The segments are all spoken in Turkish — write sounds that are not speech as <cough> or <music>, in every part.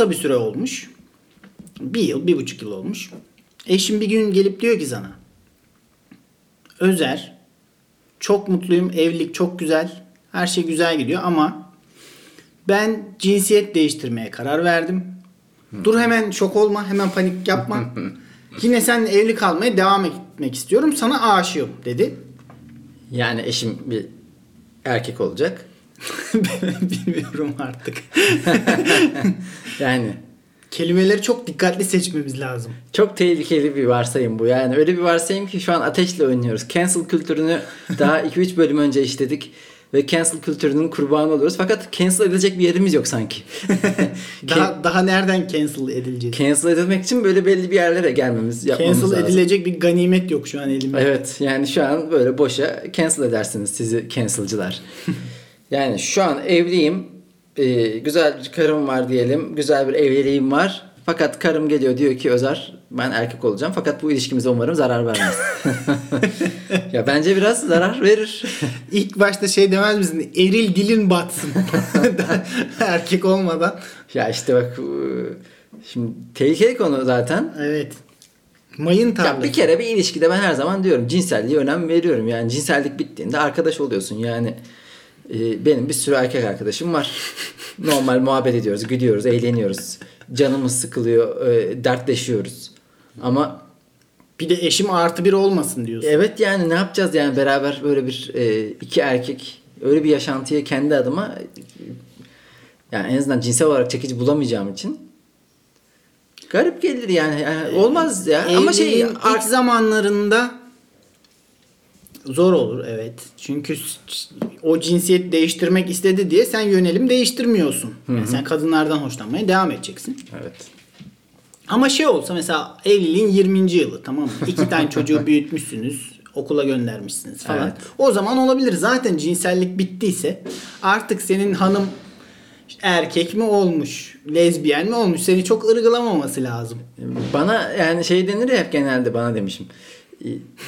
kısa bir süre olmuş. Bir yıl, bir buçuk yıl olmuş. Eşin bir gün gelip diyor ki sana. Özer, çok mutluyum, evlilik çok güzel, her şey güzel gidiyor ama ben cinsiyet değiştirmeye karar verdim. Dur hemen şok olma, hemen panik yapma. <laughs> Yine sen evli kalmaya devam etmek istiyorum. Sana aşığım dedi. Yani eşim bir erkek olacak. <laughs> Bilmiyorum artık. <laughs> Yani Kelimeleri çok dikkatli seçmemiz lazım. çok tehlikeli bir varsayım bu. Yani öyle bir varsayım ki şu an ateşle oynuyoruz. Cancel kültürünü daha <laughs> 2-3 bölüm önce işledik. Ve cancel kültürünün kurbanı oluyoruz. Fakat cancel edilecek bir yerimiz yok sanki. Daha daha nereden cancel edileceğiz? cancel edilmek için böyle belli bir yerlere gelmemiz yapmamız Cancel lazım. edilecek bir ganimet yok şu an elimde. Evet yani şu an böyle boşa cancel edersiniz sizi cancelcılar. Yani şu an evliyim. Ee, güzel bir karım var diyelim. Güzel bir evliliğim var. Fakat karım geliyor diyor ki Özer ben erkek olacağım. Fakat bu ilişkimize umarım zarar vermez. <laughs> ya bence biraz zarar verir. <laughs> İlk başta şey demez misin? Eril dilin batsın. <laughs> Erkek olmadan. ya işte bak e, şimdi tehlikeli konu zaten. Evet. Mayın Ya tarlası. bir kere bir ilişkide ben her zaman diyorum cinselliğe önem veriyorum. Yani cinsellik bittiğinde arkadaş oluyorsun. Yani e, benim bir sürü erkek arkadaşım var. Normal muhabbet ediyoruz, gülüyoruz, eğleniyoruz. Canımız sıkılıyor, e, dertleşiyoruz. Ama Bir de eşim artı bir olmasın diyorsun. evet yani ne yapacağız yani beraber böyle bir e, iki erkek öyle bir yaşantıya kendi adıma e, yani en azından cinsel olarak çekici bulamayacağım için garip gelir yani. Yani olmaz ya. Ama şey ilk zamanlarında zor olur evet. Çünkü o cinsiyet değiştirmek istedi diye sen yönelim değiştirmiyorsun. Yani sen kadınlardan hoşlanmaya devam edeceksin. evet. Ama şey olsa mesela evliliğin 20. yılı tamam mı? İki tane <laughs> çocuğu büyütmüşsünüz. Okula göndermişsiniz falan. Evet. O zaman olabilir. Zaten cinsellik bittiyse artık senin hanım erkek mi olmuş, lezbiyen mi olmuş seni çok ırgılamaması lazım. Bana yani şey denir ya hep genelde bana demişim.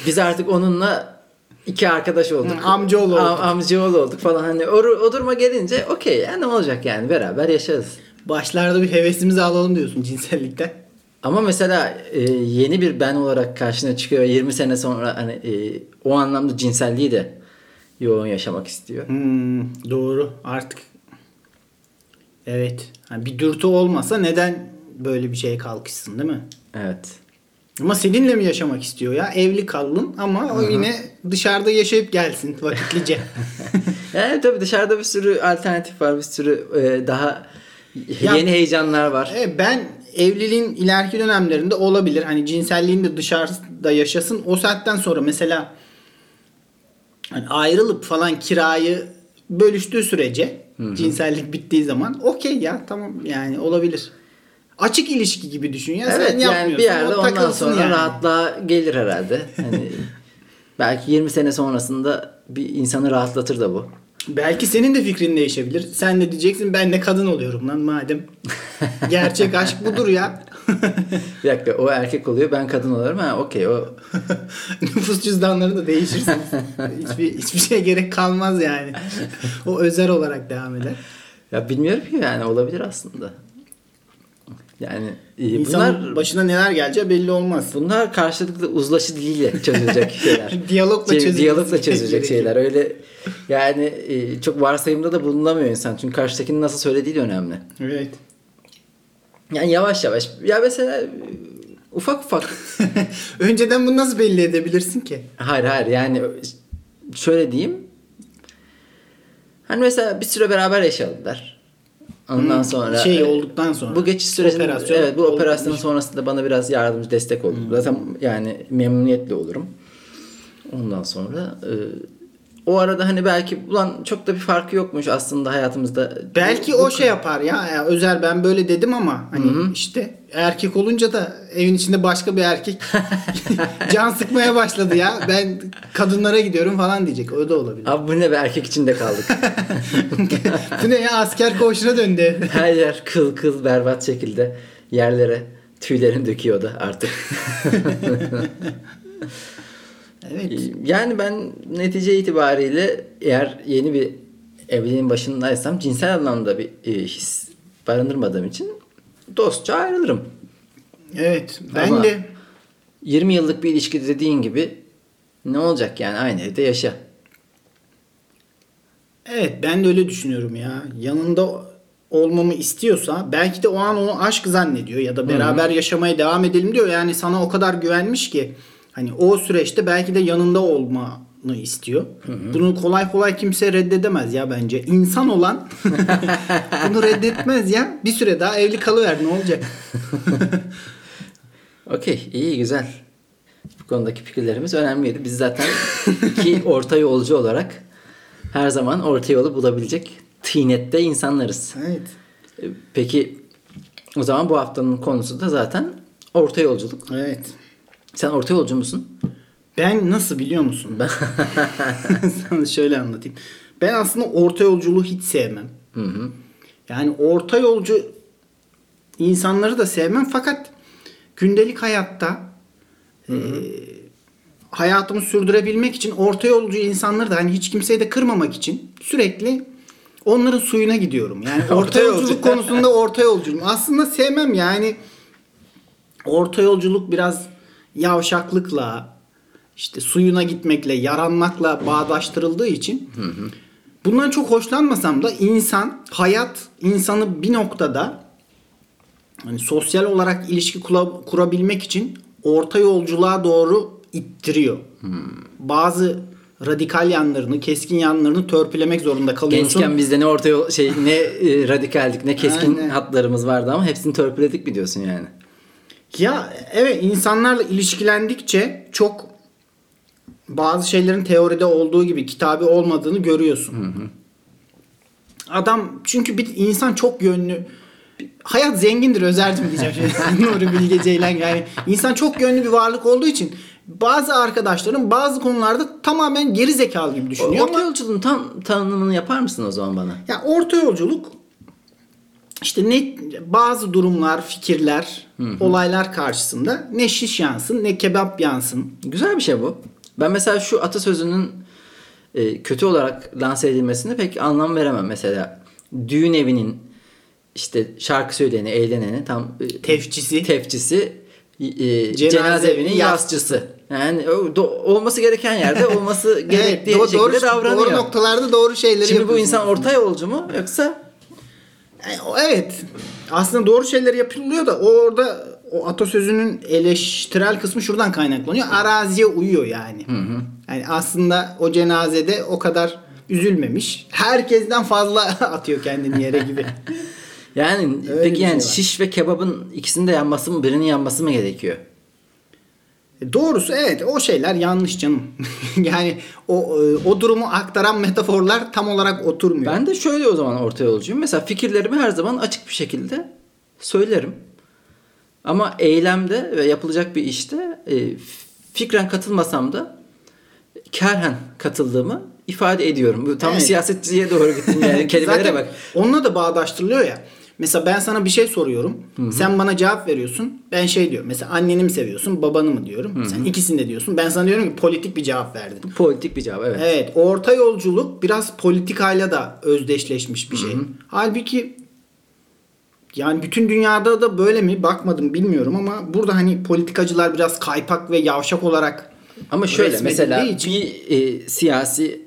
Biz artık onunla iki arkadaş olduk. Hı, amcaoğlu olduk. Am- amcaoğlu olduk falan. Hani o, o duruma gelince okey ya ne olacak yani beraber yaşarız. Başlarda bir hevesimizi alalım diyorsun cinsellikten. Ama mesela e, yeni bir ben olarak karşına çıkıyor 20 sene sonra hani e, o anlamda cinselliği de yoğun yaşamak istiyor. Hmm, doğru artık. Evet. Yani bir dürtü olmasa neden böyle bir şeye kalkışsın değil mi? Evet. Ama seninle mi yaşamak istiyor ya? Evli kaldın ama o yine dışarıda yaşayıp gelsin vakitlice. <laughs> Yani tabii dışarıda bir sürü alternatif var. Bir sürü e, daha Ya- yeni heyecanlar var. E, ben evliliğin ileriki dönemlerinde olabilir. Hani cinselliğini de dışarıda yaşasın. O saatten sonra mesela hani ayrılıp falan kirayı bölüştüğü sürece cinsellik bittiği zaman okey ya tamam yani olabilir. Açık ilişki gibi düşün ya. Evet Sen yani yapmıyorsun. bir yerde ondan sonra yani. rahatlığa gelir herhalde. Hani <laughs> belki 20 sene sonrasında bir insanı rahatlatır da bu. Belki senin de fikrin değişebilir. Sen de diyeceksin ben de kadın oluyorum lan madem. <laughs> Gerçek aşk budur ya. <laughs> Bir dakika o erkek oluyor ben kadın oluyorum. Ha okey o Nüfus cüzdanları da değişirsiniz. hiçbir, hiçbir şeye gerek kalmaz yani. O özel olarak devam eder. ya bilmiyorum ki yani olabilir aslında. Yani e, İnsanın bunlar başına neler geleceği belli olmaz. bunlar karşılıklı uzlaşı diliyle çözülecek <laughs> şeyler. Diyalogla Şey, diyalogla çözülecek şeyler. Öyle yani e, çok varsayımda da bulunamıyor insan. Çünkü karşıdakinin nasıl söylediği de önemli. Evet. Yani yavaş yavaş. Ya mesela e, ufak ufak <laughs> Önceden bunu nasıl belli edebilirsin ki? Hayır hayır yani şöyle diyeyim. Hani mesela bir süre beraber yaşadılar. Ondan sonra şey e, olduktan sonra. bu geçiş sürecinde Operasyon evet bu operasyonun sonrasında bana biraz yardımcı destek oldu. Zaten yani memnuniyetle olurum. Ondan sonra e, o arada hani belki ulan çok da bir farkı yokmuş aslında hayatımızda. Belki Bu- o şey yapar ya, ya Özer ben böyle dedim ama hani işte erkek olunca da evin içinde başka bir erkek <laughs> can sıkmaya başladı ya. Ben kadınlara gidiyorum falan diyecek. O da olabilir. Abi bu ne be erkek içinde kaldık. <laughs> Bu ne ya asker koğuşuna döndü. Her yer kıl kıl berbat şekilde yerlere tüylerini döküyordu artık. <laughs> evet. Yani ben netice itibariyle eğer yeni bir evliliğin başındaysam cinsel anlamda bir e, his barındırmadığım için dostça ayrılırım. Evet. Ben Ama- de 20 yıllık bir ilişki dediğin gibi ne olacak yani aynı evde yaşa. Evet ben de öyle düşünüyorum ya. Yanında olmamı istiyorsa belki de o an onu aşk zannediyor ya da beraber yaşamaya devam edelim diyor. Yani sana o kadar güvenmiş ki hani o süreçte belki de yanında olmanı istiyor. Bunu kolay kolay kimse reddedemez ya bence. İnsan olan <laughs> bunu reddetmez ya. Bir süre daha evli kalıver ne olacak? <laughs> Okey iyi güzel. Bu konudaki fikirlerimiz önemliydi. Biz zaten iki orta yolcu olarak her zaman orta yolu bulabilecek tinette insanlarız. Evet. Peki o zaman bu haftanın konusu da zaten orta yolculuk. Evet. Sen orta yolcu musun? Ben nasıl biliyor musun? Ben <laughs> sana şöyle anlatayım. Ben aslında orta yolculuğu hiç sevmem. Yani orta yolcu insanları da sevmem fakat gündelik hayatta e, hayatımı sürdürebilmek için orta yolcu insanları da hani hiç kimseyi de kırmamak için sürekli onların suyuna gidiyorum. Yani <laughs> orta, Orta yolcu. yolculuk konusunda orta yolcuyum. Aslında sevmem yani orta yolculuk biraz yavşaklıkla işte suyuna gitmekle, yaranmakla bağdaştırıldığı için bundan çok hoşlanmasam da insan, hayat insanı bir noktada hani sosyal olarak ilişki kula- kurabilmek için orta yolculuğa doğru ittiriyor. Bazı radikal yanlarını, keskin yanlarını törpülemek zorunda kalıyorsun. Gençken bizde ne orta yol şey ne e, radikaldik ne keskin Aynen. hatlarımız vardı ama hepsini törpüledik mi diyorsun yani? Ya evet insanlarla ilişkilendikçe çok bazı şeylerin teoride olduğu gibi kitabı olmadığını görüyorsun. Adam çünkü bir insan çok yönlü hayat zengindir özerdim diyeceğim. Şey. <laughs> Nuri Bilge Ceylan yani insan çok yönlü bir varlık olduğu için bazı arkadaşlarım bazı konularda tamamen geri zekalı gibi düşünüyor Orta ama yolculuğun tam tanımını yapar mısın o zaman bana? ya orta yolculuk işte ne bazı durumlar, fikirler, olaylar karşısında ne şiş yansın ne kebap yansın. Güzel bir şey bu. Ben mesela şu atasözünün e, kötü olarak lanse edilmesine pek anlam veremem. Mesela düğün evinin işte şarkı söyleyeni, eğleneni tam e, Tefçisi. tefçisi e, Cenaze cenaze, evinin yasçısı. Yani do- olması gereken yerde olması <laughs> gerektiği Evet, do- şekilde doğru, davranıyor. doğru noktalarda doğru şeyleri Şimdi bu insan orta yolcu mu yoksa evet. Aslında doğru şeyler yapılıyor da orada o atasözünün eleştirel kısmı şuradan kaynaklanıyor. Araziye uyuyor yani. Yani aslında o cenazede o kadar üzülmemiş. Herkesten fazla <laughs> atıyor kendini yere gibi. yani Öyle peki yani şey var. şiş ve kebabın ikisinin de yanması mı birinin yanması mı gerekiyor? E, Doğrusu evet o şeyler yanlış canım. <laughs> yani o e, o durumu aktaran metaforlar tam olarak oturmuyor. Ben de şöyle o zaman orta yolcuyum. Mesela fikirlerimi her zaman açık bir şekilde söylerim. Ama eylemde ve yapılacak bir işte e, fikren katılmasam da kerhen katıldığımı ifade ediyorum. Tam Evet. siyasetçiye doğru gittim yani <laughs> kelimelere bak. Onunla da bağdaştırılıyor ya. Mesela ben sana bir şey soruyorum. Sen bana cevap veriyorsun. Ben şey diyorum. Mesela anneni mi seviyorsun, babanı mı diyorum. Sen ikisini de diyorsun. Ben sana diyorum ki politik bir cevap verdin. Politik bir cevap evet. Evet, orta yolculuk biraz politikayla da özdeşleşmiş bir şey. Halbuki yani bütün dünyada da böyle mi bakmadım bilmiyorum ama burada hani politikacılar biraz kaypak ve yavşak olarak Ama şöyle mesela için- bir e, siyasi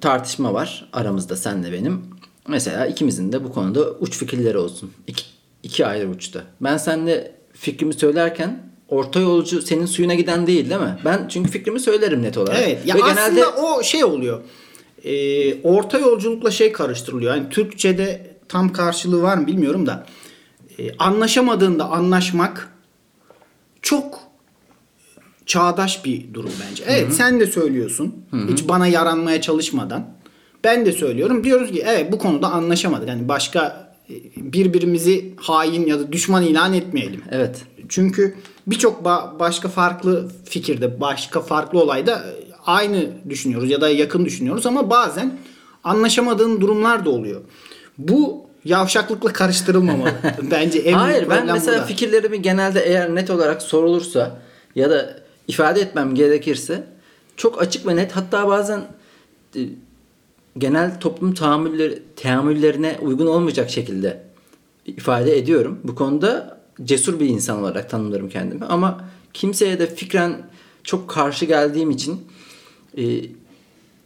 tartışma var aramızda senle benim. Mesela ikimizin de bu konuda uç fikirleri olsun. İki, iki ayrı uçta. Ben seninle fikrimi söylerken orta yolcu senin suyuna giden değil değil mi? Ben çünkü fikrimi söylerim net olarak. Evet. Ya Ve aslında genelde o şey oluyor. Ee, orta yolculukla şey karıştırılıyor. Yani Türkçe'de tam karşılığı var mı bilmiyorum da e, anlaşamadığında anlaşmak çok çağdaş bir durum bence. Evet sen de söylüyorsun. Hiç bana yaranmaya çalışmadan. Ben de söylüyorum. Diyoruz ki evet bu konuda anlaşamadık. Yani başka e, birbirimizi hain ya da düşman ilan etmeyelim. evet. Çünkü birçok ba- başka farklı fikirde, başka farklı olayda e, aynı düşünüyoruz ya da yakın düşünüyoruz ama bazen anlaşamadığın durumlar da oluyor. Bu yavşaklıkla karıştırılmamalı. <laughs> Bence en Hayır ben mesela burada. fikirlerimi genelde eğer net olarak sorulursa ya da ifade etmem gerekirse çok açık ve net hatta bazen e, genel toplum tahammülleri, teamüllerine uygun olmayacak şekilde ifade ediyorum. Bu konuda cesur bir insan olarak tanımlarım kendimi. Ama kimseye de fikren çok karşı geldiğim için e,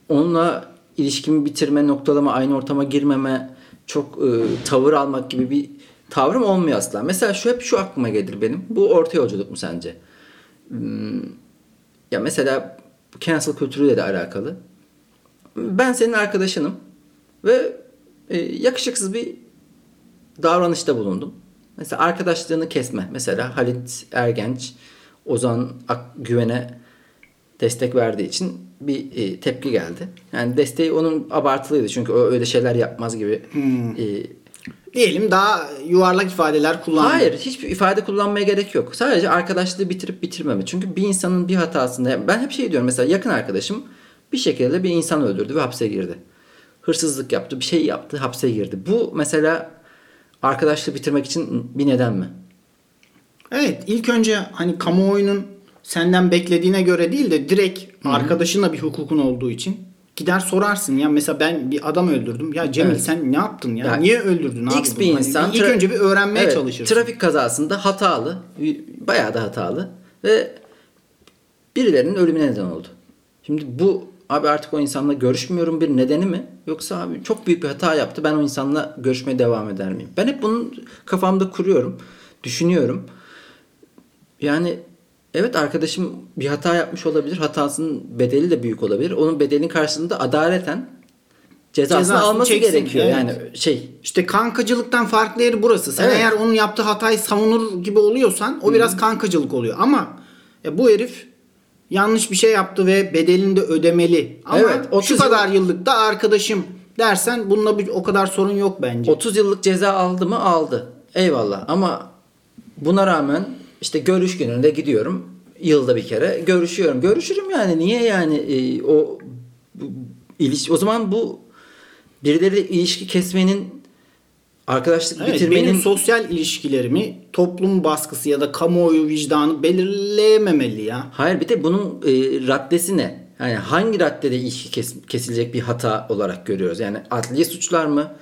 onunla ilişkimi bitirme, noktalama, aynı ortama girmeme, çok e, tavır almak gibi bir tavrım olmuyor asla. Mesela şu hep şu aklıma gelir benim. Bu orta yolculuk mu sence? Hmm, ya mesela cancel kültürüyle de alakalı. Ben senin arkadaşınım ve e, yakışıksız bir davranışta bulundum. Mesela arkadaşlığını kesme. Mesela Halit Ergenç, Ozan Akgüven'e destek verdiği için bir e, tepki geldi. Yani desteği onun abartılıydı çünkü o öyle şeyler yapmaz gibi. E, Diyelim daha yuvarlak ifadeler kullandı. hayır, hiçbir ifade kullanmaya gerek yok. Sadece arkadaşlığı bitirip bitirmeme. Çünkü bir insanın bir hatasında ben hep şey diyorum mesela yakın arkadaşım bir şekilde bir insan öldürdü ve hapse girdi. Hırsızlık yaptı, bir şey yaptı, hapse girdi. Bu mesela arkadaşlığı bitirmek için bir neden mi? Evet ilk önce hani kamuoyunun senden beklediğine göre değil de direkt arkadaşınla bir hukukun olduğu için gider sorarsın ya mesela ben bir adam öldürdüm. Ya Cemil Evet. sen ne yaptın ya? Yani Niye öldürdün abi? X bunu? bir Hani insan ilk tra- önce bir öğrenmeye Evet, çalışırsın. Trafik kazasında hatalı, bayağı da hatalı ve birilerinin ölümüne neden oldu. Şimdi bu abi artık o insanla görüşmüyorum bir nedeni mi? Yoksa abi çok büyük bir hata yaptı ben o insanla görüşmeye devam eder miyim? Ben hep bunun kafamda kuruyorum, düşünüyorum. Yani evet arkadaşım bir hata yapmış olabilir. Hatasının bedeli de büyük olabilir. Onun bedelinin karşılığında adaleten cezasını, Cezasını alması çeksin, gerekiyor. evet. Yani şey İşte kankacılıktan farklı yeri burası. Sen Evet. eğer onun yaptığı hatayı savunur gibi oluyorsan o biraz kankacılık oluyor. Ama e, bu herif yanlış bir şey yaptı ve bedelini de ödemeli. Ama Evet, 30 şu yıl- kadar yıllık da arkadaşım dersen bununla bir, o kadar sorun yok bence. 30 yıllık ceza aldı mı? Aldı. Eyvallah ama buna rağmen işte görüş gününde gidiyorum. Yılda bir kere görüşüyorum. Görüşürüm yani. Niye yani e, o bu, iliş o zaman bu birileriyle ilişki kesmenin arkadaşlık Evet, bitirmenin benim sosyal ilişkilerimi toplum baskısı ya da kamuoyu vicdanı belirleyememeli ya. Hayır bir de bunun e, raddesi ne? Yani hangi raddede ilişki kes- kesilecek bir hata olarak görüyoruz? Yani adliye suçlar mı?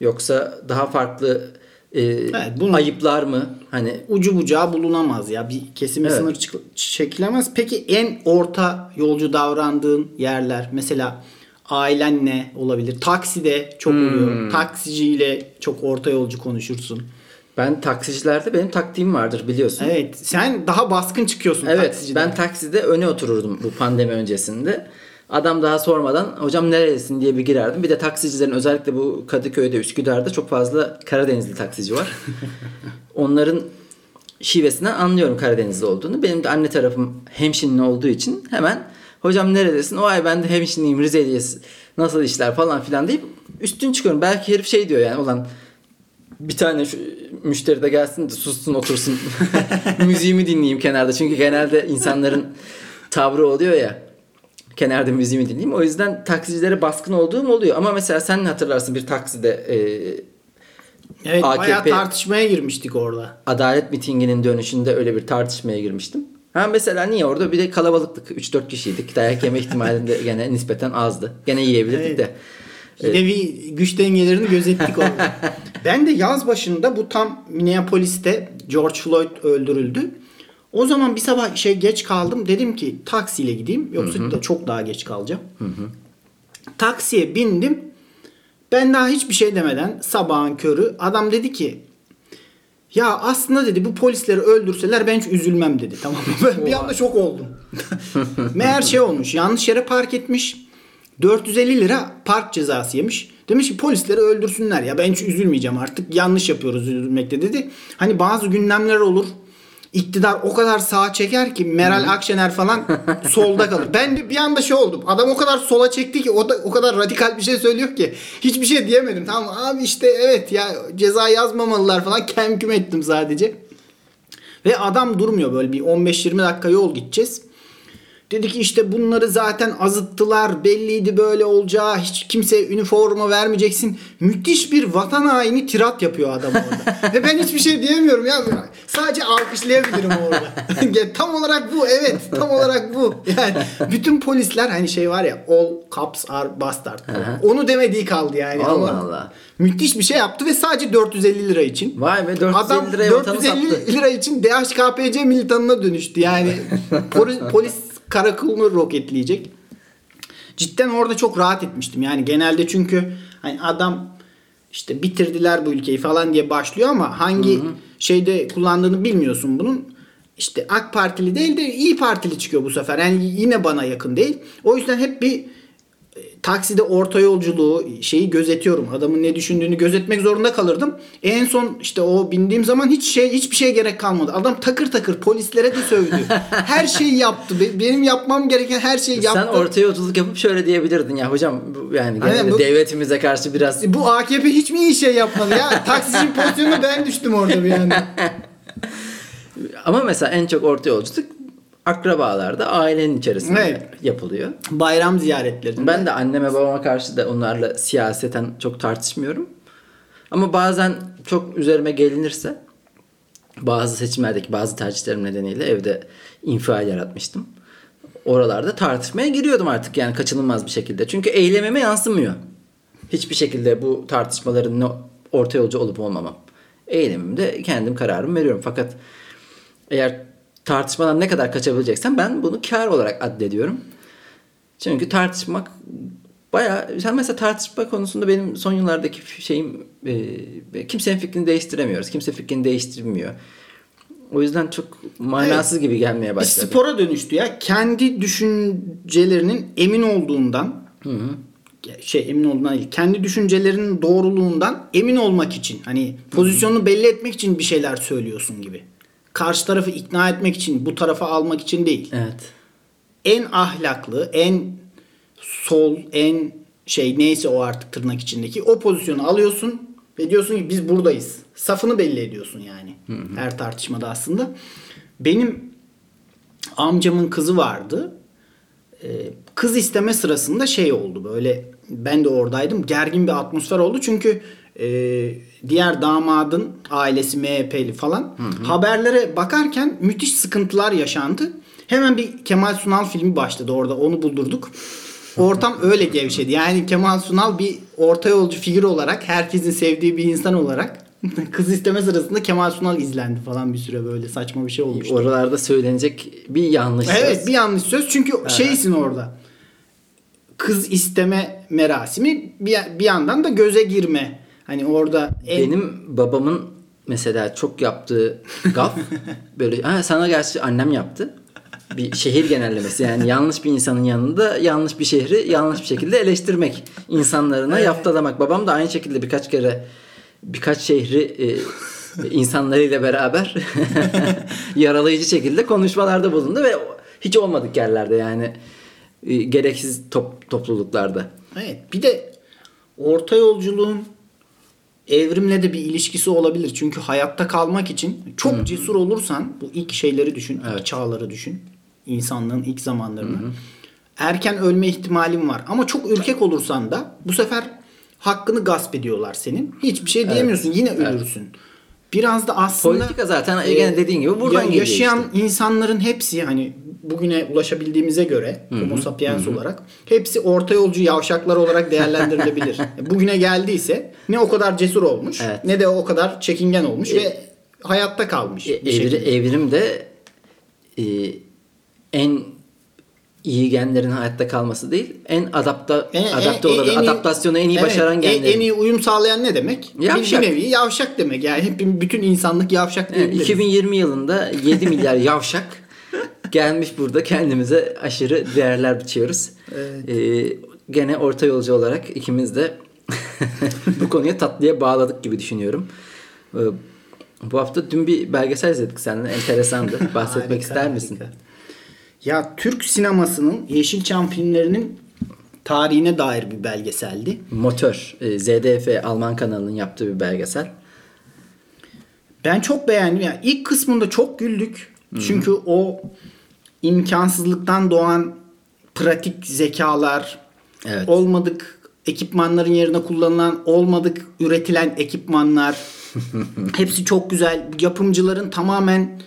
Yoksa daha farklı e, bunun- ayıplar mı? Hani Ucu bucağı bulunamaz ya. Bir kesime Evet. sınır çekilemez. Peki en orta yolcu davrandığın yerler mesela ailen ne olabilir? Takside çok Hmm. oluyor. Taksiciyle çok orta yolcu konuşursun. Ben taksicilerde benim taktiğim vardır biliyorsun. Evet. Sen daha baskın çıkıyorsun Evet, taksiciden. ben takside öne otururdum bu pandemi öncesinde. Adam daha sormadan hocam nerelisin diye bir girerdim. Bir de taksicilerin özellikle bu Kadıköy'de, Üsküdar'da çok fazla Karadenizli taksici var. <laughs> Onların şivesinden anlıyorum Karadenizli olduğunu. Benim de anne tarafım hemşinli olduğu için hemen hocam neredesin? O ay ben de hemşinliyim Rizeliyiz. Nasıl işler falan filan deyip üstün çıkıyorum. Belki herif şey diyor yani ulan bir tane şu müşteri de gelsin de sussun otursun. <laughs> Müziğimi dinleyeyim kenarda. Çünkü genelde insanların tavrı oluyor ya. Kenarda müziğimi dinleyeyim. O yüzden taksicilere baskın olduğum oluyor. Ama mesela sen hatırlarsın bir takside e, Evet AKP bayağı tartışmaya girmiştik orada. adalet mitinginin dönüşünde öyle bir tartışmaya girmiştim. Ha mesela niye orada bir de kalabalıktık. 3-4 kişiydik. Dayak yeme ihtimalinde gene nispeten azdı. Gene yiyebilirdik Evet. de. Yine bir güç dengelerini gözettik orada. <laughs> ben de yaz başında bu tam Minneapolis'te George Floyd öldürüldü. O zaman bir sabah işe geç kaldım. Dedim ki taksiyle gideyim. Yoksa da çok daha geç kalacağım. Taksiye bindim. Ben daha hiçbir şey demeden sabahın körü adam dedi ki ya aslında dedi bu polisleri öldürseler ben hiç üzülmem dedi. Tamam mı? Bir anda şok oldum. <laughs> Meğer şey olmuş. Yanlış yere park etmiş. 450 lira park cezası yemiş. Demiş ki polisleri öldürsünler ya ben hiç üzülmeyeceğim artık. Yanlış yapıyoruz üzülmekte dedi. Hani bazı gündemler olur. İktidar o kadar sağa çeker ki Meral Akşener falan <laughs> solda kalır. Ben de bir anda şey oldum. Adam o kadar sola çekti ki o da o kadar radikal bir şey söylüyor ki hiçbir şey diyemedim. Tamam abi işte evet ya ceza yazmamalılar falan kemküm ettim sadece. Ve adam durmuyor böyle bir 15-20 dakika yol gideceğiz. Dedi ki işte bunları zaten azıttılar. Belliydi böyle olacağı. Hiç kimseye üniforma vermeyeceksin. Müthiş bir vatan haini tirat yapıyor adam orada. <laughs> Ve ben hiçbir şey diyemiyorum ya. Sadece alkışlayabilirim orada. <laughs> tam olarak bu evet. Tam olarak bu. Yani bütün polisler hani şey var ya all cops are bastard. Onu demediği kaldı yani. Allah Ama Allah. Müthiş bir şey yaptı ve sadece 450 lira için. Vay be 450 Adam liraya vatanı 450 sattı. lira için DHKPC militanına dönüştü. Yani <laughs> polis karakolunu roketleyecek. Cidden orada çok rahat etmiştim. Yani genelde çünkü hani adam işte bitirdiler bu ülkeyi falan diye başlıyor ama hangi şeyde kullandığını bilmiyorsun bunun. İşte AK Partili değil de İyi Partili çıkıyor bu sefer. Yani yine bana yakın değil. O yüzden hep bir takside orta yolculuğu şeyi gözetiyorum. Adamın ne düşündüğünü gözetmek zorunda kalırdım. En son işte o bindiğim zaman hiç şey hiçbir şeye gerek kalmadı. Adam takır takır polislere de sövdü. <laughs> her şeyi yaptı. Be- Benim yapmam gereken her şeyi yaptı. Sen orta yolculuk yapıp şöyle diyebilirdin ya hocam yani Aynen, bu- devletimize karşı biraz Bu AKP hiç mi iyi şey yapmadı ya? <laughs> Taksici pozisyonuna ben düştüm orada bir anda. ama mesela en çok orta yolculuk akrabalarda ailenin içerisinde Evet. yapılıyor. Bayram ziyaretlerinde. Ben de anneme babama karşı da onlarla siyaseten çok tartışmıyorum. Ama bazen çok üzerime gelinirse bazı seçimlerdeki bazı tercihlerim nedeniyle evde infial yaratmıştım. Oralarda tartışmaya giriyordum artık yani kaçınılmaz bir şekilde. Çünkü eylememe yansımıyor. Hiçbir şekilde bu tartışmaların ne orta yolcu olup olmamam. Eylemimde kendim kararımı veriyorum. Fakat eğer tartışmadan ne kadar kaçabileceksem ben bunu kar olarak addediyorum. Çünkü tartışmak bayağı sen mesela tartışma konusunda benim son yıllardaki şeyim e, kimsenin fikrini değiştiremiyoruz. Kimse fikrini değiştirmiyor. O yüzden çok manasız gibi gelmeye bir başladı. spora dönüştü ya. Kendi düşüncelerinin emin olduğundan şey emin olduğundan değil. Kendi düşüncelerinin doğruluğundan emin olmak için hani pozisyonunu belli etmek için bir şeyler söylüyorsun gibi. Karşı tarafı ikna etmek için, bu tarafa almak için değil. Evet. en ahlaklı, en sol, en şey neyse o artık tırnak içindeki o pozisyonu alıyorsun ve diyorsun ki biz buradayız. Safını belli ediyorsun yani. Her tartışmada aslında. Benim amcamın kızı vardı. Ee, kız isteme sırasında şey oldu böyle ben de oradaydım gergin bir atmosfer oldu çünkü e, diğer damadın ailesi MHP'li falan haberlere bakarken müthiş sıkıntılar yaşandı. Hemen bir Kemal Sunal filmi başladı orada onu buldurduk. Ortam <laughs> öyle gevşedi. Yani Kemal Sunal bir orta yolcu figür olarak herkesin sevdiği bir insan olarak <laughs> kız isteme sırasında Kemal Sunal izlendi falan bir süre böyle saçma bir şey olmuştu. Oralarda söylenecek bir yanlış Evet söz. bir yanlış söz çünkü şeysin orada. Kız isteme merasimi bir, bir yandan da göze girme. Hani orada en- Benim babamın mesela çok yaptığı gaf <laughs> böyle ha, sana gerçi annem yaptı. Bir şehir genellemesi yani yanlış bir insanın yanında yanlış bir şehri yanlış bir şekilde eleştirmek insanlarına yaftalamak. Babam da aynı şekilde birkaç kere birkaç şehri e, insanlarıyla beraber <laughs> yaralayıcı şekilde konuşmalarda bulundu ve hiç olmadık yerlerde yani e, gereksiz top, topluluklarda. Evet bir de orta yolculuğun evrimle de bir ilişkisi olabilir. Çünkü hayatta kalmak için çok cesur olursan bu ilk şeyleri düşün, ilk çağları düşün. insanlığın ilk zamanlarını. Erken ölme ihtimalin var. Ama çok ürkek olursan da bu sefer hakkını gasp ediyorlar senin. Hiçbir şey diyemiyorsun. Yine ölürsün. Biraz da aslında Politika zaten e, gene dediğin gibi buradan ya- geliyor Yaşayan işte. insanların hepsi hani bugüne ulaşabildiğimize göre Homo sapiens olarak hepsi orta yolcu yavşaklar olarak değerlendirilebilir. E, <laughs> bugüne geldiyse ne o kadar cesur olmuş Evet. ne de o kadar çekingen olmuş ve hayatta kalmış. E, evri- evrim de e, en iyi genlerin hayatta kalması değil, en adapta En- adapte en- olabilen, en iyi- adaptasyonu en iyi Evet, başaran en- genlerin. En iyi uyum sağlayan ne demek? Yavşak. Bir nevi yavşak demek. Yani hep bütün insanlık yavşak Yani diyebiliriz. 2020 yılında 7 milyar <laughs> yavşak gelmiş burada kendimize aşırı değerler biçiyoruz. E, gene orta yolcu olarak ikimiz de <laughs> bu konuya tatlıya bağladık gibi düşünüyorum. E, bu hafta dün bir belgesel izledik seninle. Enteresandı. <laughs> Bahsetmek Harika, ister misin? harika. Ya Türk sinemasının Yeşilçam filmlerinin tarihine dair bir belgeseldi. Motor, e, ZDF Alman kanalının yaptığı bir belgesel. Ben çok beğendim. Yani ilk kısmında çok güldük. Çünkü o imkansızlıktan doğan pratik zekalar, Evet. olmadık ekipmanların yerine kullanılan olmadık üretilen ekipmanlar <laughs> hepsi çok güzel. Yapımcıların tamamen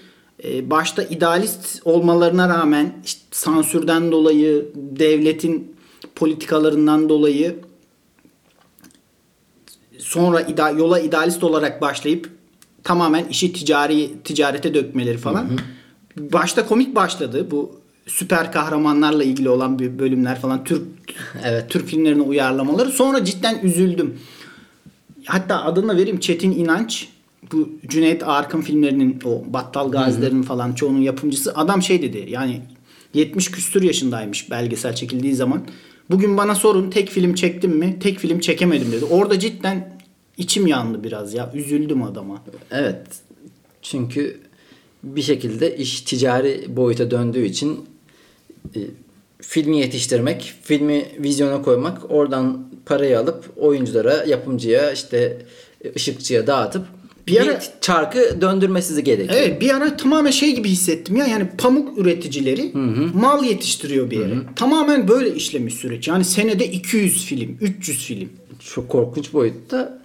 e, başta idealist olmalarına rağmen işte sansürden dolayı, devletin politikalarından dolayı sonra ida, yola idealist olarak başlayıp tamamen işi ticari ticarete dökmeleri falan. Başta komik başladı bu süper kahramanlarla ilgili olan bir bölümler falan Türk Evet. Türk filmlerine uyarlamaları. Sonra cidden üzüldüm. Hatta adını da vereyim Çetin İnanç. Bu Cüneyt Arkın filmlerinin o Battal Gazilerin falan çoğunun yapımcısı. Adam şey dedi yani 70 küsür yaşındaymış belgesel çekildiği zaman. Bugün bana sorun tek film çektim mi? Tek film çekemedim dedi. Orada cidden içim yandı biraz ya. Üzüldüm adama. Evet. Çünkü bir şekilde iş ticari boyuta döndüğü için e, filmi yetiştirmek, filmi vizyona koymak, oradan parayı alıp oyunculara, yapımcıya, işte e, ışıkçıya dağıtıp Bir bir, ara- çarkı döndürmesi gerekiyor. Evet bir ara tamamen şey gibi hissettim ya yani pamuk üreticileri mal yetiştiriyor bir yere. Tamamen böyle işlemiş süreç. Yani senede 200 film, 300 film. Çok korkunç boyutta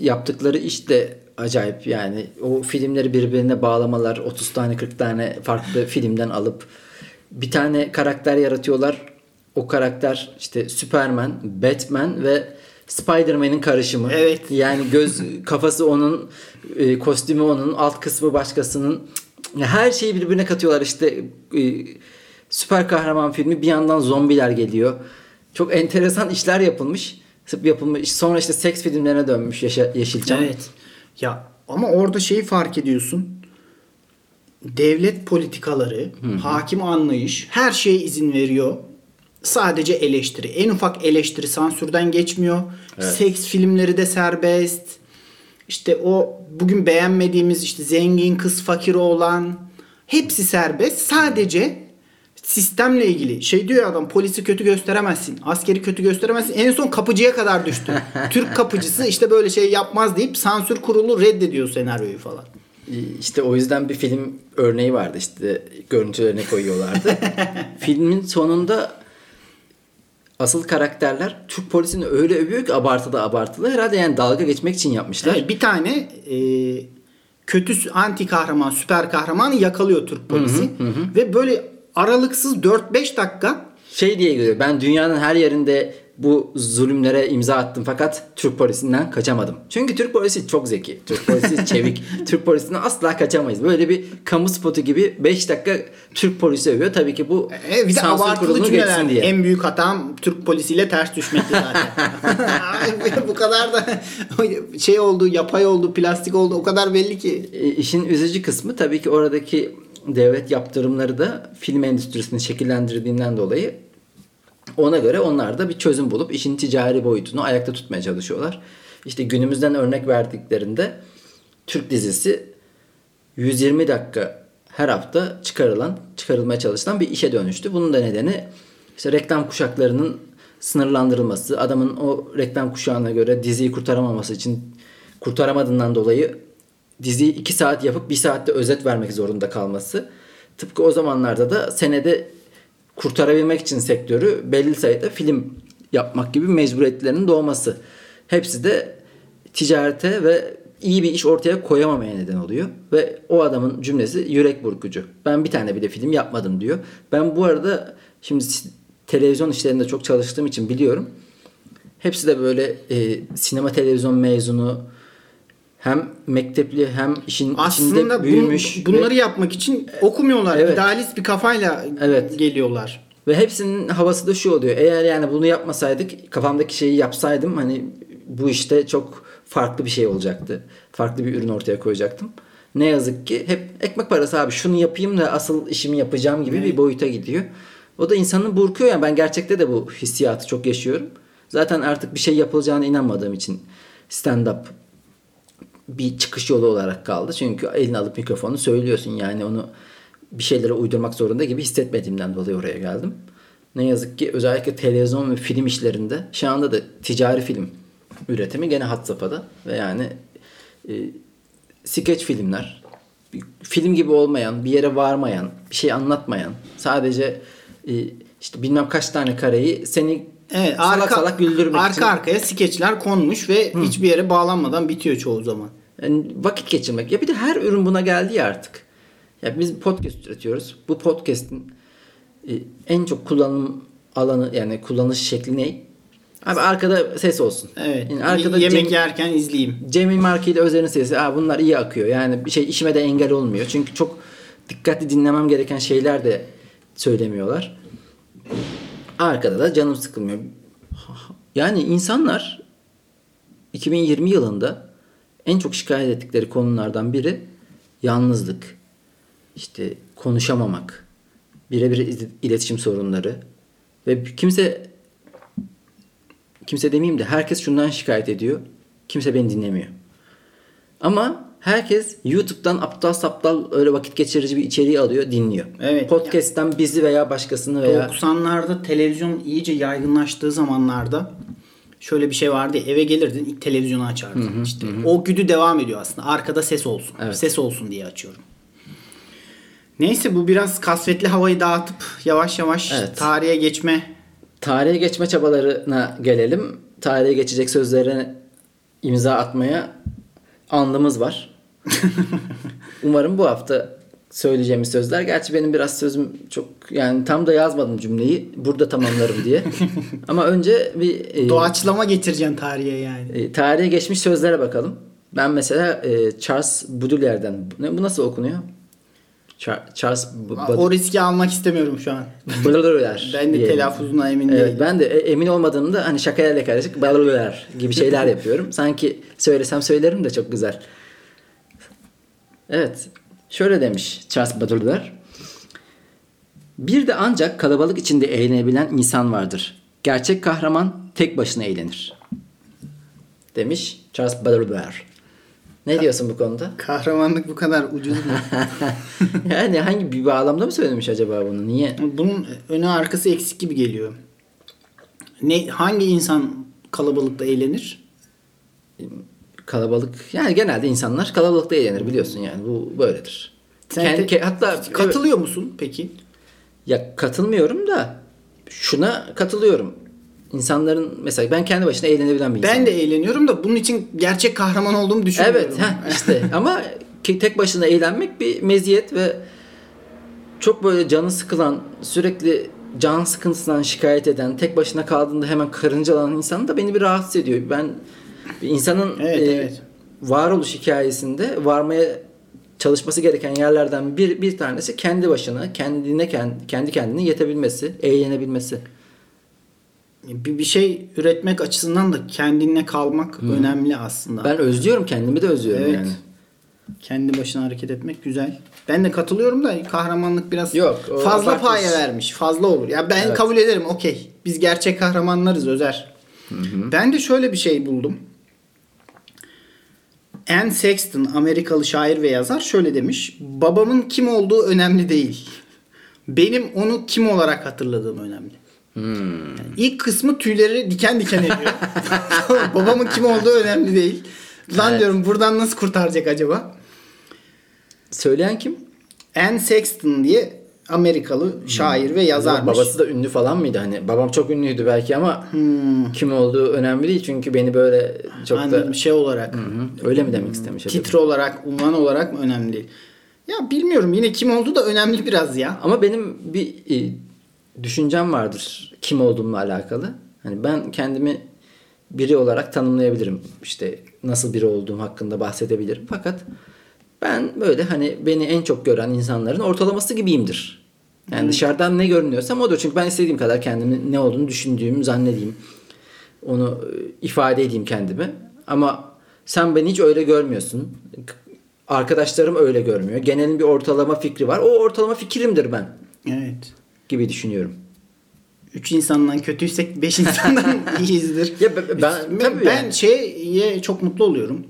yaptıkları iş de acayip yani o filmleri birbirine bağlamalar 30 tane 40 tane farklı <laughs> filmden alıp bir tane karakter yaratıyorlar o karakter işte Superman, Batman ve Spider-Man'in karışımı. Evet. Yani göz <laughs> kafası onun, e, kostümü onun, alt kısmı başkasının. Her şeyi birbirine katıyorlar işte. e, süper kahraman filmi bir yandan zombiler geliyor. Çok enteresan işler yapılmış. Yapılmış. Sonra işte seks filmlerine dönmüş Yeşilçam. Evet. Ya ama orada şeyi fark ediyorsun. Devlet politikaları, hakim anlayış her şeye izin veriyor. Sadece eleştiri. En ufak eleştiri sansürden geçmiyor. Seks filmleri de serbest. İşte o bugün beğenmediğimiz işte zengin kız fakir olan hepsi serbest. Sadece sistemle ilgili şey diyor ya adam polisi kötü gösteremezsin. Askeri kötü gösteremezsin. En son kapıcıya kadar düştü. <laughs> Türk kapıcısı işte böyle şey yapmaz deyip sansür kurulu reddediyor senaryoyu falan. İşte o yüzden bir film örneği vardı işte görüntülerine koyuyorlardı. <laughs> Filmin sonunda asıl karakterler Türk polisini öyle övüyor ki abartılı abartılı. Herhalde yani dalga geçmek için yapmışlar. Evet, bir tane e, kötü anti kahraman, süper kahramanı yakalıyor Türk polisi. Ve böyle aralıksız 4-5 dakika Şey diye geliyor ben dünyanın her yerinde bu zulümlere imza attım fakat Türk polisinden kaçamadım. Çünkü Türk polisi çok zeki. Türk polisi <laughs> çevik. Türk polisinden asla kaçamayız. Böyle bir kamu spotu gibi 5 dakika Türk polisi övüyor. Tabii ki bu E, bir de abartılı cümleler. diye. En büyük hatam Türk polisiyle ters düşmekti zaten. <laughs> <laughs> Bu kadar da şey oldu, yapay oldu, plastik oldu o kadar belli ki. E, işin üzücü kısmı tabii ki oradaki devlet yaptırımları da film endüstrisini şekillendirdiğinden dolayı ona göre onlar da bir çözüm bulup işin ticari boyutunu ayakta tutmaya çalışıyorlar. İşte günümüzden örnek verdiklerinde Türk dizisi 120 dakika her hafta çıkarılan, çıkarılmaya çalışılan bir işe dönüştü. Bunun da nedeni işte reklam kuşaklarının sınırlandırılması, adamın o reklam kuşağına göre diziyi kurtaramaması için kurtaramadığından dolayı diziyi 2 saat yapıp 1 saatte özet vermek zorunda kalması. Tıpkı o zamanlarda da senede kurtarabilmek için sektörü belli sayıda film yapmak gibi mecburiyetlerinin doğması. Hepsi de ticarete ve iyi bir iş ortaya koyamamaya neden oluyor. Ve o adamın cümlesi yürek burkucu. Ben bir tane bile film yapmadım diyor. Ben bu arada şimdi televizyon işlerinde çok çalıştığım için biliyorum. Hepsi de böyle e, sinema televizyon mezunu hem mektepli hem işin Aslında içinde bun- büyümüş. bunları ve- yapmak için okumuyorlar. Evet. İdealist bir kafayla Evet. geliyorlar. Ve hepsinin havası da şu oluyor. Eğer yani bunu yapmasaydık, kafamdaki şeyi yapsaydım hani bu işte çok farklı bir şey olacaktı. Farklı bir ürün ortaya koyacaktım. Ne yazık ki hep ekmek parası abi şunu yapayım da asıl işimi yapacağım gibi bir boyuta gidiyor. O da insanın burkuyor yani ben gerçekte de bu hissiyatı çok yaşıyorum. Zaten artık bir şey yapılacağına inanmadığım için stand-up bir çıkış yolu olarak kaldı. Çünkü eline alıp mikrofonu söylüyorsun yani onu bir şeylere uydurmak zorunda gibi hissetmediğimden dolayı oraya geldim. Ne yazık ki özellikle televizyon ve film işlerinde şu anda da ticari film üretimi gene had safhada ve yani e, skeç filmler film gibi olmayan, bir yere varmayan, bir şey anlatmayan, sadece e, işte bilmem kaç tane kareyi seni Evet, salak arka, salak güldürmek arka için arkaya skeçler konmuş ve hiçbir yere bağlanmadan bitiyor çoğu zaman. Yani vakit geçirmek. Ya bir de her ürün buna geldi ya artık. Ya biz podcast üretiyoruz. Bu podcast'in e, en çok kullanım alanı yani kullanış şekli ne? Abi arkada ses olsun. Evet. Yani arkada yemek Cem, yerken izleyeyim. Cemil Marki ile Özer'in sesi. Aa, bunlar iyi akıyor. Yani bir şey işime de engel olmuyor. Çünkü çok dikkatli dinlemem gereken şeyler de söylemiyorlar. Arkada da canım sıkılmıyor. Yani insanlar 2020 yılında en çok şikayet ettikleri konulardan biri yalnızlık, işte konuşamamak, birebir iletişim sorunları ve kimse kimse demeyeyim de herkes şundan şikayet ediyor. Kimse beni dinlemiyor. Ama herkes YouTube'dan aptal saptal öyle vakit geçirici bir içeriği alıyor, dinliyor. Evet. Podcast'ten bizi veya başkasını veya 90'larda televizyon iyice yaygınlaştığı zamanlarda şöyle bir şey vardı ya, eve gelirdin ilk televizyonu açardın. işte o güdü devam ediyor aslında. Arkada ses olsun. Evet. Ses olsun diye açıyorum. Neyse bu biraz kasvetli havayı dağıtıp yavaş yavaş Evet. tarihe geçme tarihe geçme çabalarına gelelim. Tarihe geçecek sözlere imza atmaya andımız var. <laughs> Umarım bu hafta söyleyeceğimiz sözler. Gerçi benim biraz sözüm çok yani tam da yazmadım cümleyi. Burada tamamlarım diye. <laughs> Ama önce bir e, doğaçlama getireceksin tarihe yani. e, tarihe geçmiş sözlere bakalım. Ben mesela e, Charles Baudelaire'den ne, bu nasıl okunuyor? Char- Charles B- o riski almak istemiyorum şu an. Baudelaire. <laughs> Ben de telaffuzuna emin Evet, değilim. ben de e, emin olmadığımda hani şakayla karışık Baudelaire gibi şeyler <laughs> yapıyorum. Sanki söylesem söylerim de çok güzel. Evet. Şöyle demiş Charles Baudelaire. Bir de ancak kalabalık içinde eğlenebilen insan vardır. Gerçek kahraman tek başına eğlenir. Demiş Charles Baudelaire. Ne diyorsun bu konuda? Kahramanlık bu kadar ucuz mu? <laughs> yani hangi bir bağlamda mı söylemiş acaba bunu? Niye? Bunun önü arkası eksik gibi geliyor. Ne hangi insan kalabalıkta eğlenir? Kalabalık yani genelde insanlar kalabalıkta eğlenir biliyorsun yani bu böyledir. Sen Kendi- ke- hatta Katılıyor musun peki? ya katılmıyorum da şuna katılıyorum. İnsanların mesela ben kendi başına eğlenebilen bir insanım. Ben de eğleniyorum da bunun için gerçek kahraman olduğumu düşünmüyorum. Evet heh, işte <laughs> ama tek başına eğlenmek bir meziyet ve çok böyle canı sıkılan sürekli can sıkıntısından şikayet eden tek başına kaldığında hemen karıncalanan insan da beni bir rahatsız ediyor. Ben insanın Evet, e, evet. varoluş hikayesinde varmaya çalışması gereken yerlerden bir bir tanesi kendi başına kendine kendi, kendi kendine yetebilmesi, eğlenebilmesi. bir, bir şey üretmek açısından da kendine kalmak önemli aslında. Ben özlüyorum kendimi de özlüyorum Evet. yani. Kendi başına hareket etmek güzel. Ben de katılıyorum da kahramanlık biraz Yok, fazla paye vermiş. Fazla olur. Ya ben Evet. kabul ederim okey. Biz gerçek kahramanlarız Özer. Ben de şöyle bir şey buldum. Anne Sexton Amerikalı şair ve yazar şöyle demiş. Babamın kim olduğu önemli değil. Benim onu kim olarak hatırladığım önemli. Yani ilk kısmı tüyleri diken diken ediyor. <laughs> Babamın kim olduğu önemli değil. Lan Evet. diyorum buradan nasıl kurtaracak acaba? Söyleyen kim? Anne Sexton diye Amerikalı şair ve yazarmış. Babası da ünlü falan mıydı? Hani babam çok ünlüydü belki ama kim olduğu önemli değil çünkü beni böyle çok Anladım da şey olarak. Hı hı, öyle mi demek istemiş acaba? Titre olarak, unvan olarak mı önemli değil? Ya bilmiyorum yine kim olduğu da önemli biraz ya. Ama benim bir e, düşüncem vardır kim olduğumla alakalı. Hani ben kendimi biri olarak tanımlayabilirim. İşte nasıl biri olduğum hakkında bahsedebilirim. Fakat ben böyle hani beni en çok gören insanların ortalaması gibiyimdir. Yani dışarıdan ne görünüyorsam odur. Çünkü ben istediğim kadar kendimin ne olduğunu düşündüğüm, zannedeyim. Onu e, ifade edeyim kendime. Ama sen beni hiç öyle görmüyorsun. Arkadaşlarım öyle görmüyor. Genelin bir ortalama fikri var. O ortalama fikrimdir ben Evet. gibi düşünüyorum. Üç insandan kötüysek beş insandan <laughs> iyiyizdir. Ya ben, ben, ben, tabii ben yani. şeye çok mutlu oluyorum.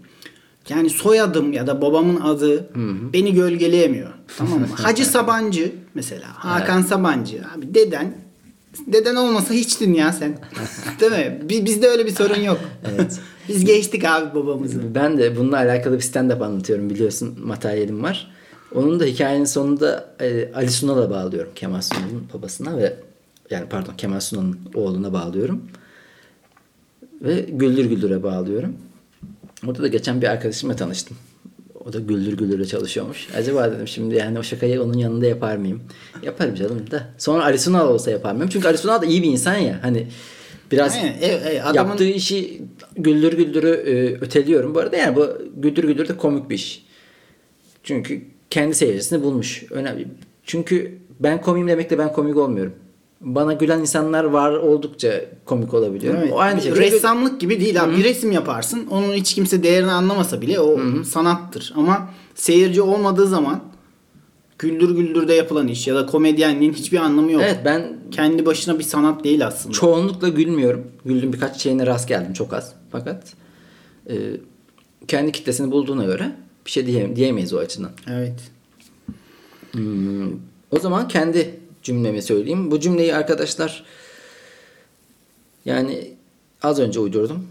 Yani soyadım ya da babamın adı beni gölgeleyemiyor. Tamam mı? <laughs> Hacı Sabancı mesela. Hakan Sabancı. Abi deden deden olmasa hiçtin ya sen. <laughs> Değil mi? Bi- Bizde öyle bir sorun yok. Evet. <laughs> Biz geçtik abi babamızı. Ben de bununla alakalı bir stand-up anlatıyorum biliyorsun. Materyalim var. Onun da hikayenin sonunda e, Ali Sunal'a bağlıyorum. Kemal Sunal'ın babasına ve yani pardon Kemal Sunal'ın oğluna bağlıyorum. Ve Güldür Güldür'e bağlıyorum. Orada da geçen bir arkadaşımla tanıştım. O da Güldür Güldür'e çalışıyormuş. Acaba dedim şimdi yani o şakayı onun yanında yapar mıyım? Yaparım canım da. Sonra Ali Sunal olsa yapar mıyım? Çünkü Ali Sunal da iyi bir insan ya. Hani biraz Aynen, e, e, adamın- yaptığı işi Güldür Güldür'ü e, öteliyorum. Bu arada yani bu Güldür Güldür de komik bir iş. Çünkü kendi seyircisini bulmuş. Önemli. Çünkü ben komiyim demekle ben komik olmuyorum. Bana gülen insanlar var oldukça komik olabiliyorum. Evet. O aynı şekilde Ressamlık gibi değil abi. Bir resim yaparsın. Onun hiç kimse değerini anlamasa bile o sanattır. Ama seyirci olmadığı zaman güldür güldürde yapılan iş ya da komedyenliğin hiçbir anlamı yok. Evet ben Kendi başına bir sanat değil aslında. çoğunlukla gülmüyorum. Güldüğüm birkaç şeyine rast geldim çok az. Fakat e, kendi kitlesini bulduğuna göre bir şey diye, diyemeyiz o açıdan. Evet. Hmm, o zaman kendi cümlemi söyleyeyim. Bu cümleyi arkadaşlar yani az önce uydurdum.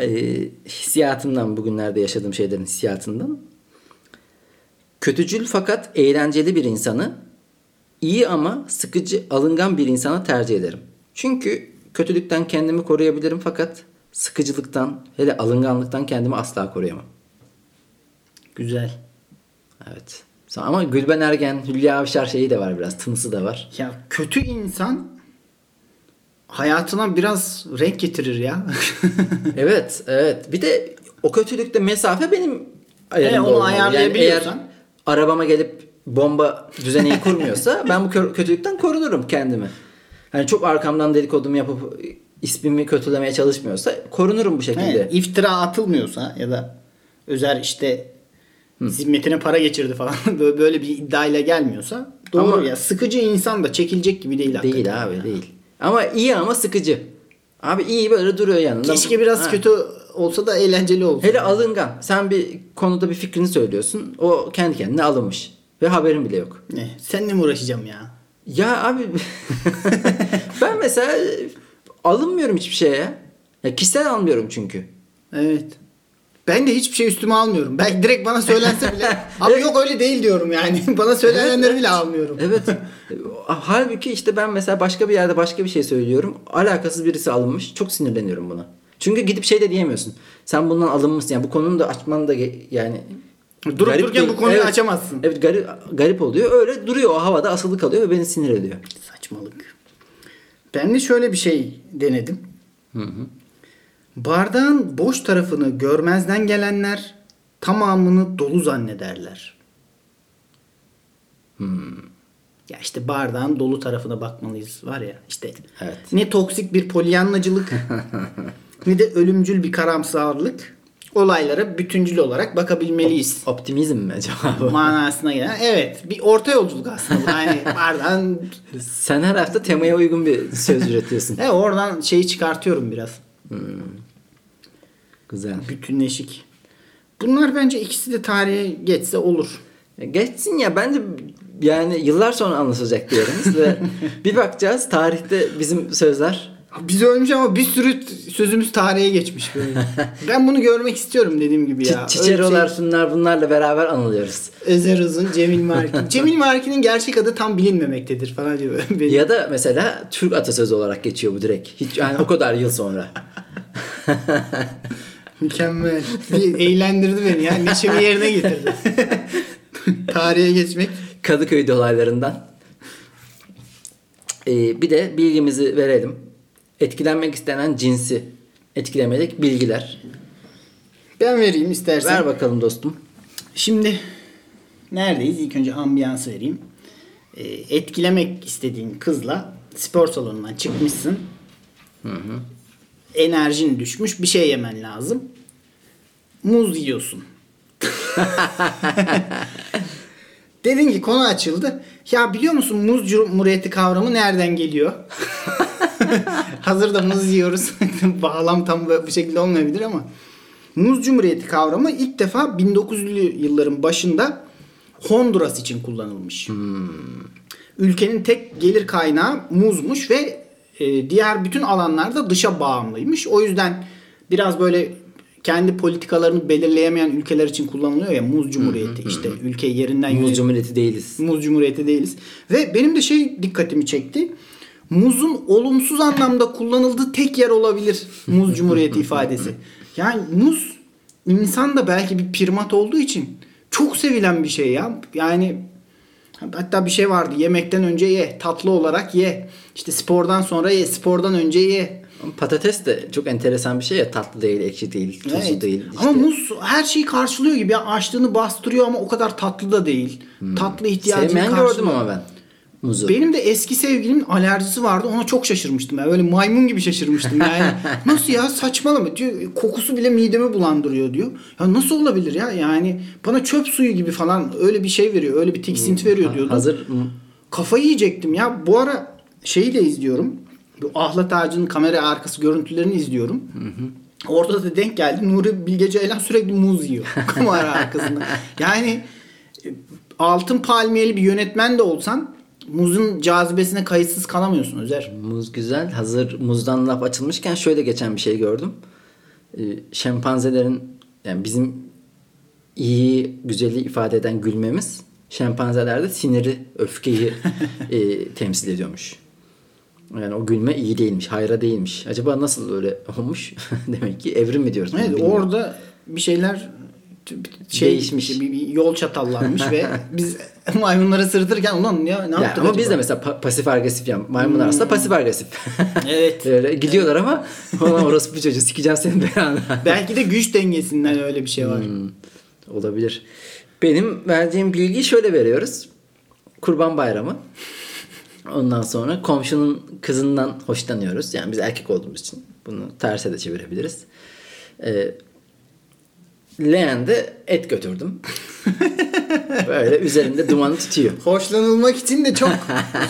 Eee, <laughs> hissiyatımdan bugünlerde yaşadığım şeylerin hissiyatından. Kötücül fakat eğlenceli bir insanı iyi ama sıkıcı alıngan bir insana tercih ederim. Çünkü kötülükten kendimi koruyabilirim fakat sıkıcılıktan hele alınganlıktan kendimi asla koruyamam. Güzel. Evet. Ama Gülben Ergen, Hülya Avşar şeyi de var biraz. Tınısı da var. Ya kötü insan hayatına biraz renk getirir ya. <laughs> evet, evet. Bir de o kötülükte mesafe benim ayarımda E, onu olmalı. ayarlayabiliyorsan. Yani eğer arabama gelip bomba düzeneyi kurmuyorsa <laughs> ben bu kö- kötülükten korunurum kendimi. Hani çok arkamdan dedikodumu yapıp ismimi kötülemeye çalışmıyorsa korunurum bu şekilde. Evet, iftira atılmıyorsa ya da özel işte zimmetine para geçirdi falan <laughs> böyle bir iddiayla gelmiyorsa doğru Ama- ya sıkıcı insan da çekilecek gibi değil. Değil abi değil. Ama iyi ama sıkıcı. Abi iyi böyle duruyor yanında. Keşke biraz Ha. kötü olsa da eğlenceli olsun. Hele alıngan. Sen bir konuda bir fikrini söylüyorsun. O kendi kendine alınmış. Ve haberin bile yok. Ne? Seninle mi uğraşacağım ya? Ya abi <laughs> ben mesela alınmıyorum hiçbir şeye. Ya kişisel almıyorum çünkü. Evet. Ben de hiçbir şey üstüme almıyorum. Belki direkt bana söylense bile <laughs> abi Evet. yok öyle değil diyorum yani. <laughs> bana söylenenleri Evet, bile almıyorum. Evet. <laughs> Halbuki işte ben mesela başka bir yerde başka bir şey söylüyorum. Alakasız birisi alınmış. Çok sinirleniyorum buna. Çünkü gidip şey de diyemiyorsun. Sen bundan alınmışsın. Yani bu konunun da açman da yani Durup garip dururken bu konuyu Evet. açamazsın. Evet garip, garip oluyor. Öyle duruyor o havada asılı kalıyor ve beni sinir ediyor. Saçmalık. Ben de şöyle bir şey denedim. Bardağın boş tarafını görmezden gelenler tamamını dolu zannederler. Ya işte bardağın dolu tarafına bakmalıyız var ya işte. Evet. Ne toksik bir polyanlacılık <laughs> ne de ölümcül bir karamsarlık. Olaylara bütüncül olarak bakabilmeliyiz. Optimizm mi acaba bu? manasına gelen. Evet. Bir orta yolculuk aslında. Yani <laughs> bardağın Sen her hafta temaya uygun bir söz üretiyorsun. <laughs> E oradan şeyi çıkartıyorum biraz. Güzel. Bütünleşik. Bunlar bence ikisi de tarihe geçse olur. Geçsin ya bence yani yıllar sonra anlaşılacak diyoruz ve <laughs> bir bakacağız tarihte bizim sözler Biz ölmüş ama bir sürü sözümüz tarihe geçmiş böyle. <laughs> ben bunu görmek istiyorum dediğim gibi ya. Çi- Çiçerolar şey- şunlar bunlarla beraber anılıyoruz. Özer Uzun, Cemil Markin. <laughs> Cemil Markin'in gerçek adı tam bilinmemektedir falan diyor. Benim- Ya da mesela Türk atasözü olarak geçiyor bu direkt. Hiç yani o kadar yıl sonra. Mükemmel. Bir eğlendirdi beni ya. Neşemi yerine getirdi. <laughs> tarihe geçmek. Kadıköy dolaylarından. Ee, bir de bilgimizi verelim. Etkilenmek istenen cinsi etkilemedik bilgiler. Ben vereyim istersen. Ver bakalım dostum. Şimdi neredeyiz? İlk önce ambiyansı vereyim. Ee, etkilemek istediğin kızla spor salonundan çıkmışsın. Enerjin düşmüş. Bir şey yemen lazım. Muz yiyorsun. <laughs> Dedin ki konu açıldı. Ya biliyor musun muz cumhuriyeti kavramı nereden geliyor? <laughs> Hazır da muz yiyoruz. <laughs> Bağlam tam bu şekilde olmayabilir ama. Muz cumhuriyeti kavramı ilk defa 1900'lü yılların başında Honduras için kullanılmış. Ülkenin tek gelir kaynağı muzmuş ve e, diğer bütün alanlarda dışa bağımlıymış. O yüzden biraz böyle kendi politikalarını belirleyemeyen ülkeler için kullanılıyor ya muz cumhuriyeti işte ülkeyi yerinden Muz yönet- Cumhuriyeti değiliz. Muz Cumhuriyeti değiliz. Ve benim de şey dikkatimi çekti. Muzun olumsuz anlamda kullanıldığı tek yer olabilir Muz Cumhuriyeti <laughs> ifadesi. Yani muz insan da belki bir primat olduğu için çok sevilen bir şey ya. Yani hatta bir şey vardı. Yemekten önce ye, tatlı olarak ye. İşte spordan sonra ye, spordan önce ye. Patates de çok enteresan bir şey ya. Tatlı değil, ekşi değil, tuzlu Evet. değil. Ama İşte muz her şeyi karşılıyor gibi. Ya açlığını bastırıyor ama o kadar tatlı da değil. Tatlı ihtiyacını Sevmeyen karşılıyor. gördüm ama ben muzu. Benim de eski sevgilimin alerjisi vardı. Ona çok şaşırmıştım. Yani böyle maymun gibi şaşırmıştım. Yani <laughs> nasıl ya saçmalama diyor. Kokusu bile midemi bulandırıyor diyor. Ya nasıl olabilir ya? Yani bana çöp suyu gibi falan öyle bir şey veriyor. Öyle bir tiksinti veriyor diyordu. Hazır Kafayı yiyecektim ya. Bu ara şeyi de izliyorum. Bu ahlat ağacının kamera arkası görüntülerini izliyorum. Orada da denk geldi. Nuri Bilge Ceylan sürekli muz yiyor. <laughs> kamera arkasında. Yani e, altın palmiyeli bir yönetmen de olsan muzun cazibesine kayıtsız kalamıyorsun Özer. Muz güzel. Hazır muzdan laf açılmışken şöyle geçen bir şey gördüm. Ee, şempanzelerin yani bizim iyi, güzeli ifade eden gülmemiz şempanzelerde siniri, öfkeyi <laughs> e, temsil ediyormuş. Yani o gülme iyi değilmiş, hayra değilmiş. Acaba nasıl öyle olmuş? <laughs> Demek ki evrim mi diyoruz? Evet bilmiyorum. orada bir şeyler şey Değişmiş. Bir, yol çatallanmış ve <laughs> biz maymunlara sırıtırken ulan ya ne Yani yaptık ama acaba? biz de mesela pa- pasif agresif yani maymunlar aslında pasif agresif. <laughs> Evet. Böyle gidiyor ama <laughs> ulan orası bir çocuğu sikeceğim senin belanı. Belki de güç dengesinden öyle bir şey var. Hmm, olabilir. Benim verdiğim bilgiyi şöyle veriyoruz. Kurban bayramı. Ondan sonra komşunun kızından hoşlanıyoruz. Yani biz erkek olduğumuz için bunu terse de çevirebiliriz. Ee, leğende et götürdüm. <laughs> Böyle üzerinde dumanı tutuyor. Hoşlanılmak için de çok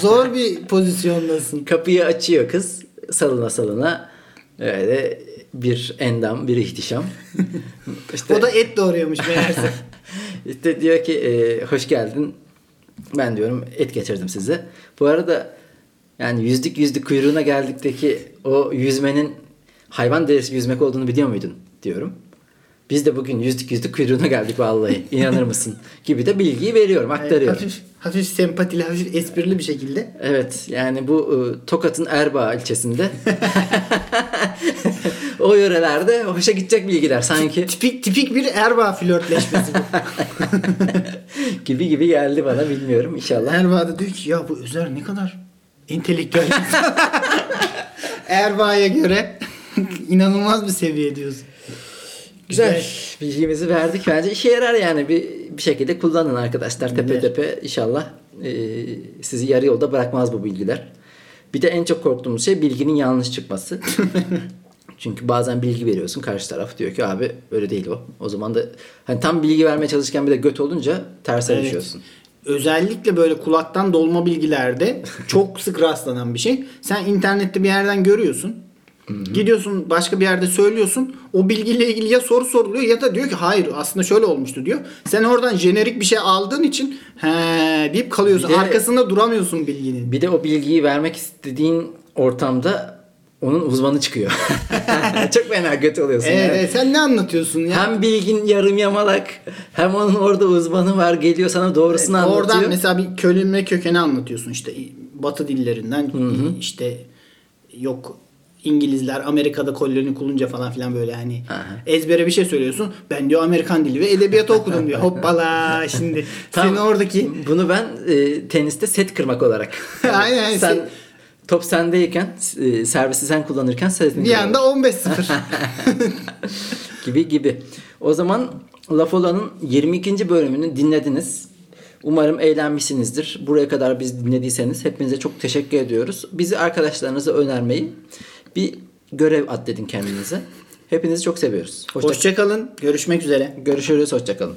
zor bir pozisyondasın. Kapıyı açıyor kız salına salına. Öyle bir endam, bir ihtişam. <laughs> İşte, O da et doğruyormuş meğerse. <laughs> işte diyor ki e, hoş geldin. Ben diyorum et getirdim size. Bu arada yani yüzlük yüzlük kuyruğuna geldikteki o yüzmenin hayvan derisi yüzmek olduğunu biliyor muydun diyorum. Biz de bugün yüzlük yüzlük kuyruğuna geldik vallahi. İnanır mısın? Gibi de bilgiyi veriyorum, aktarıyorum. hafif, hafif sempatili, hafif esprili bir şekilde. Evet yani bu e, Tokat'ın Erbaa ilçesinde <laughs> o yörelerde hoşa gidecek bilgiler sanki Tipik tipik bir Erbaa flörtleşmesi bu. <laughs> gibi gibi geldi bana bilmiyorum inşallah. Erbaa da diyor ki ya bu Özer ne kadar entelektüel. <laughs> Erbaa'ya göre inanılmaz bir seviye diyorsun. Güzel. Bilgimizi verdik. Bence işe yarar yani. Bir, bir şekilde kullanın arkadaşlar. Tepe Evet. tepe inşallah e, sizi yarı yolda bırakmaz bu bilgiler. Bir de en çok korktuğumuz şey bilginin yanlış çıkması. <laughs> Çünkü bazen bilgi veriyorsun. Karşı taraf diyor ki abi öyle değil o. O zaman da hani tam bilgi vermeye çalışırken bir de göt olunca terse Evet. düşüyorsun. Özellikle böyle kulaktan dolma bilgilerde <laughs> çok sık rastlanan bir şey. Sen internette bir yerden görüyorsun. Gidiyorsun başka bir yerde söylüyorsun. O bilgiyle ilgili ya soru soruluyor ya da diyor ki hayır aslında şöyle olmuştu diyor. Sen oradan jenerik bir şey aldığın için he deyip kalıyorsun. Bir de- Arkasında duramıyorsun bilginin. Bir de o bilgiyi vermek istediğin ortamda onun uzmanı çıkıyor. <laughs> çok fena göt oluyorsun. Evet, yani. evet, sen ne anlatıyorsun ya? Hem bilgin yarım yamalak hem onun orada uzmanı var geliyor sana doğrusunu anlatıyor. Oradan mesela bir kelime kökeni anlatıyorsun işte batı dillerinden işte yok İngilizler Amerika'da koloni kurunca falan filan böyle hani Aha. ezbere bir şey söylüyorsun. Ben diyor Amerikan dili ve edebiyatı okudum diyor. Hoppala şimdi Tam senin oradaki bunu ben e, teniste set kırmak olarak. <laughs> Aynen, aynen. Sen top sendeyken e, servisi sen kullanırken setini bir anda 15-0. <laughs> gibi gibi. O zaman Laf Olan'ın 22. bölümünü dinlediniz. Umarım eğlenmişsinizdir. Buraya kadar biz dinlediyseniz hepinize çok teşekkür ediyoruz. Bizi arkadaşlarınıza önermeyi bir görev atledin kendinize. Hepinizi çok seviyoruz. Hoşça, Hoşçakalın. Görüşmek üzere. Görüşürüz. Hoşçakalın.